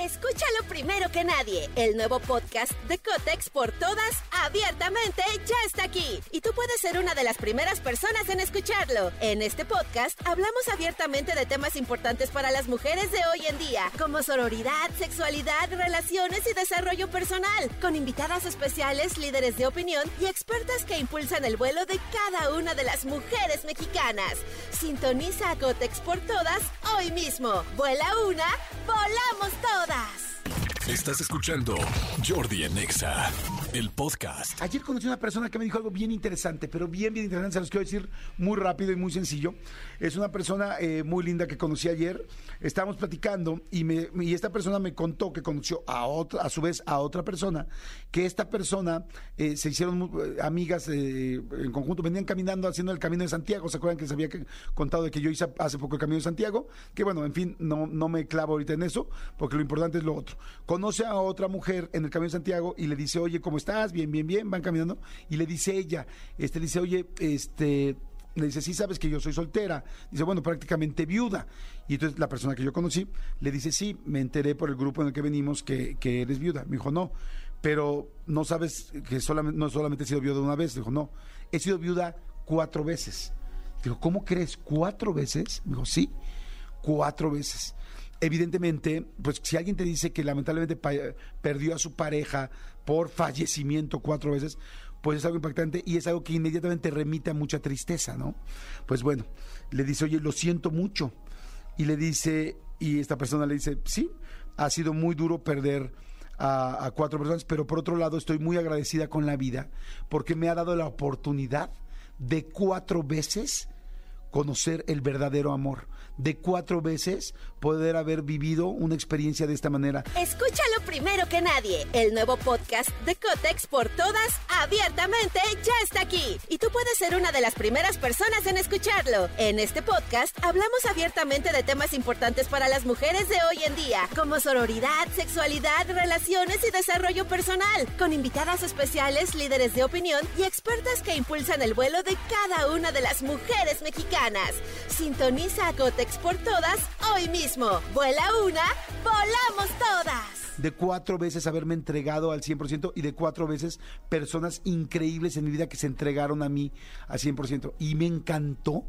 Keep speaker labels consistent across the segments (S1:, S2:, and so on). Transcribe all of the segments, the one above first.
S1: Escúchalo primero que nadie. El nuevo podcast de Cotex por todas, abiertamente, ya está aquí. Y tú puedes ser una de las primeras personas en escucharlo. En este podcast hablamos abiertamente de temas importantes para las mujeres de hoy en día, como sororidad, sexualidad, relaciones y desarrollo personal, con invitadas especiales, líderes de opinión y expertas que impulsan el vuelo de cada una de las mujeres mexicanas. Sintoniza a Cotex por todas hoy mismo. Vuela una, volamos todas.
S2: Estás escuchando Jordi Anexa, el podcast.
S3: Ayer conocí a una persona que me dijo algo bien interesante, pero bien, bien interesante. Se los quiero decir muy rápido y muy sencillo. Es una persona eh, muy linda que conocí ayer. Estábamos platicando y, me, y esta persona me contó que conoció a otra, a su vez a otra persona, que esta persona eh, se hicieron eh, amigas eh, en conjunto, venían caminando haciendo el camino de Santiago. ¿Se acuerdan que les había contado de que yo hice hace poco el camino de Santiago? Que bueno, en fin, no, no me clavo ahorita en eso, porque lo importante es lo otro. Conoce a otra mujer en el camino de Santiago y le dice, oye, ¿cómo estás? Bien, bien, bien, van caminando. Y le dice ella, este, dice, oye, este, le dice, sí, sabes que yo soy soltera. Dice, bueno, prácticamente viuda. Y entonces la persona que yo conocí le dice, sí, me enteré por el grupo en el que venimos que, que eres viuda. Me dijo, no, pero no sabes que solamente, no solamente he sido viuda una vez. Dijo, no, he sido viuda cuatro veces. Dijo, ¿cómo crees? ¿Cuatro veces? Me dijo, sí, cuatro veces. Evidentemente, pues si alguien te dice que lamentablemente perdió a su pareja por fallecimiento cuatro veces, pues es algo impactante y es algo que inmediatamente remite a mucha tristeza, ¿no? Pues bueno, le dice, oye, lo siento mucho. Y le dice, y esta persona le dice, sí, ha sido muy duro perder a cuatro personas, pero por otro lado estoy muy agradecida con la vida porque me ha dado la oportunidad de cuatro veces conocer el verdadero amor, de cuatro veces poder haber vivido una experiencia de esta manera.
S1: Escúchalo primero que nadie. El nuevo podcast de Cotex por todas, abiertamente, ya está aquí. Y tú puedes ser una de las primeras personas en escucharlo. En este podcast hablamos abiertamente de temas importantes para las mujeres de hoy en día, como sororidad, sexualidad, relaciones y desarrollo personal, con invitadas especiales, líderes de opinión y expertas que impulsan el vuelo de cada una de las mujeres mexicanas. Sintoniza a Cotex por todas hoy mismo. Vuela una, volamos todas.
S3: de cuatro veces haberme entregado al 100% y de cuatro veces personas increíbles en mi vida que se entregaron a mí al 100%. Y me encantó,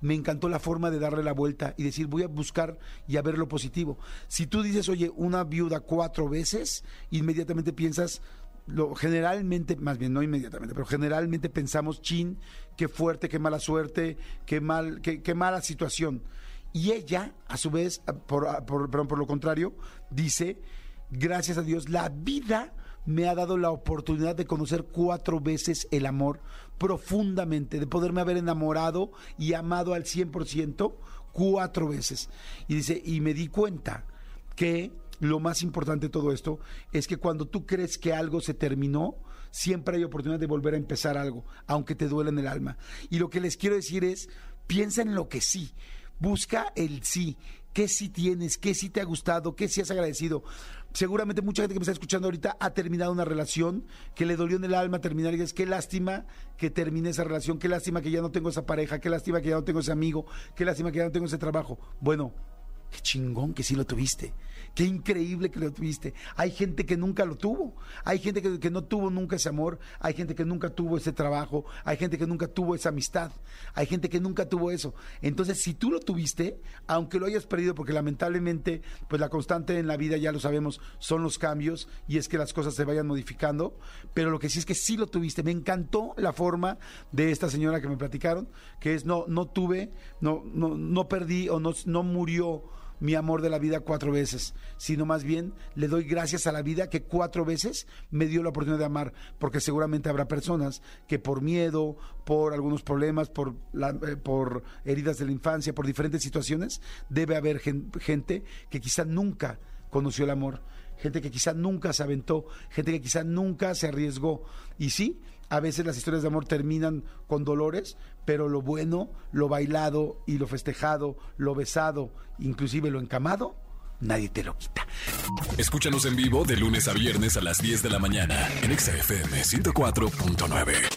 S3: me encantó la forma de darle la vuelta y decir, voy a buscar y a ver lo positivo. Si tú dices, oye, una viuda cuatro veces, inmediatamente piensas... Lo, generalmente, más bien no inmediatamente, pero generalmente pensamos, chin, qué fuerte, qué mala suerte, qué mal, qué, qué mala situación. Y ella, a su vez, por, por, perdón, por lo contrario, dice, gracias a Dios, la vida me ha dado la oportunidad de conocer cuatro veces el amor profundamente, de poderme haber enamorado y amado al 100% cuatro veces. Y dice, y me di cuenta que lo más importante de todo esto es que cuando tú crees que algo se terminó, siempre hay oportunidad de volver a empezar algo, aunque te duele en el alma. Y lo que les quiero decir es, piensa en lo que sí, busca el sí, qué sí tienes, qué sí te ha gustado, qué sí has agradecido. Seguramente mucha gente que me está escuchando ahorita ha terminado una relación que le dolió en el alma terminar y es qué lástima que termine esa relación, qué lástima que ya no tengo esa pareja, qué lástima que ya no tengo ese amigo, qué lástima que ya no tengo ese trabajo. Bueno, qué chingón que sí lo tuviste. Qué increíble que lo tuviste. Hay gente que nunca lo tuvo. Hay gente que, no tuvo nunca ese amor. Hay gente que nunca tuvo ese trabajo. Hay gente que nunca tuvo esa amistad. Hay gente que nunca tuvo eso. Entonces, si tú lo tuviste, aunque lo hayas perdido, porque lamentablemente, pues la constante en la vida, ya lo sabemos, son los cambios y es que las cosas se vayan modificando. Pero lo que sí es que sí lo tuviste. Me encantó la forma de esta señora que me platicaron, que es no, no tuve, no, no, no perdí o no, no murió mi amor de la vida cuatro veces, sino más bien le doy gracias a la vida que cuatro veces me dio la oportunidad de amar, porque seguramente habrá personas que por miedo, por algunos problemas, por, eh, por heridas de la infancia, por diferentes situaciones, debe haber gen, gente que quizá nunca conoció el amor, gente que quizá nunca se aventó, gente que quizá nunca se arriesgó. Y sí, a veces las historias de amor terminan con dolores, pero lo bueno, lo bailado y lo festejado, lo besado, inclusive lo encamado, nadie te lo quita.
S2: Escúchanos en vivo de lunes a viernes a las 10 de la mañana en XFM 104.9.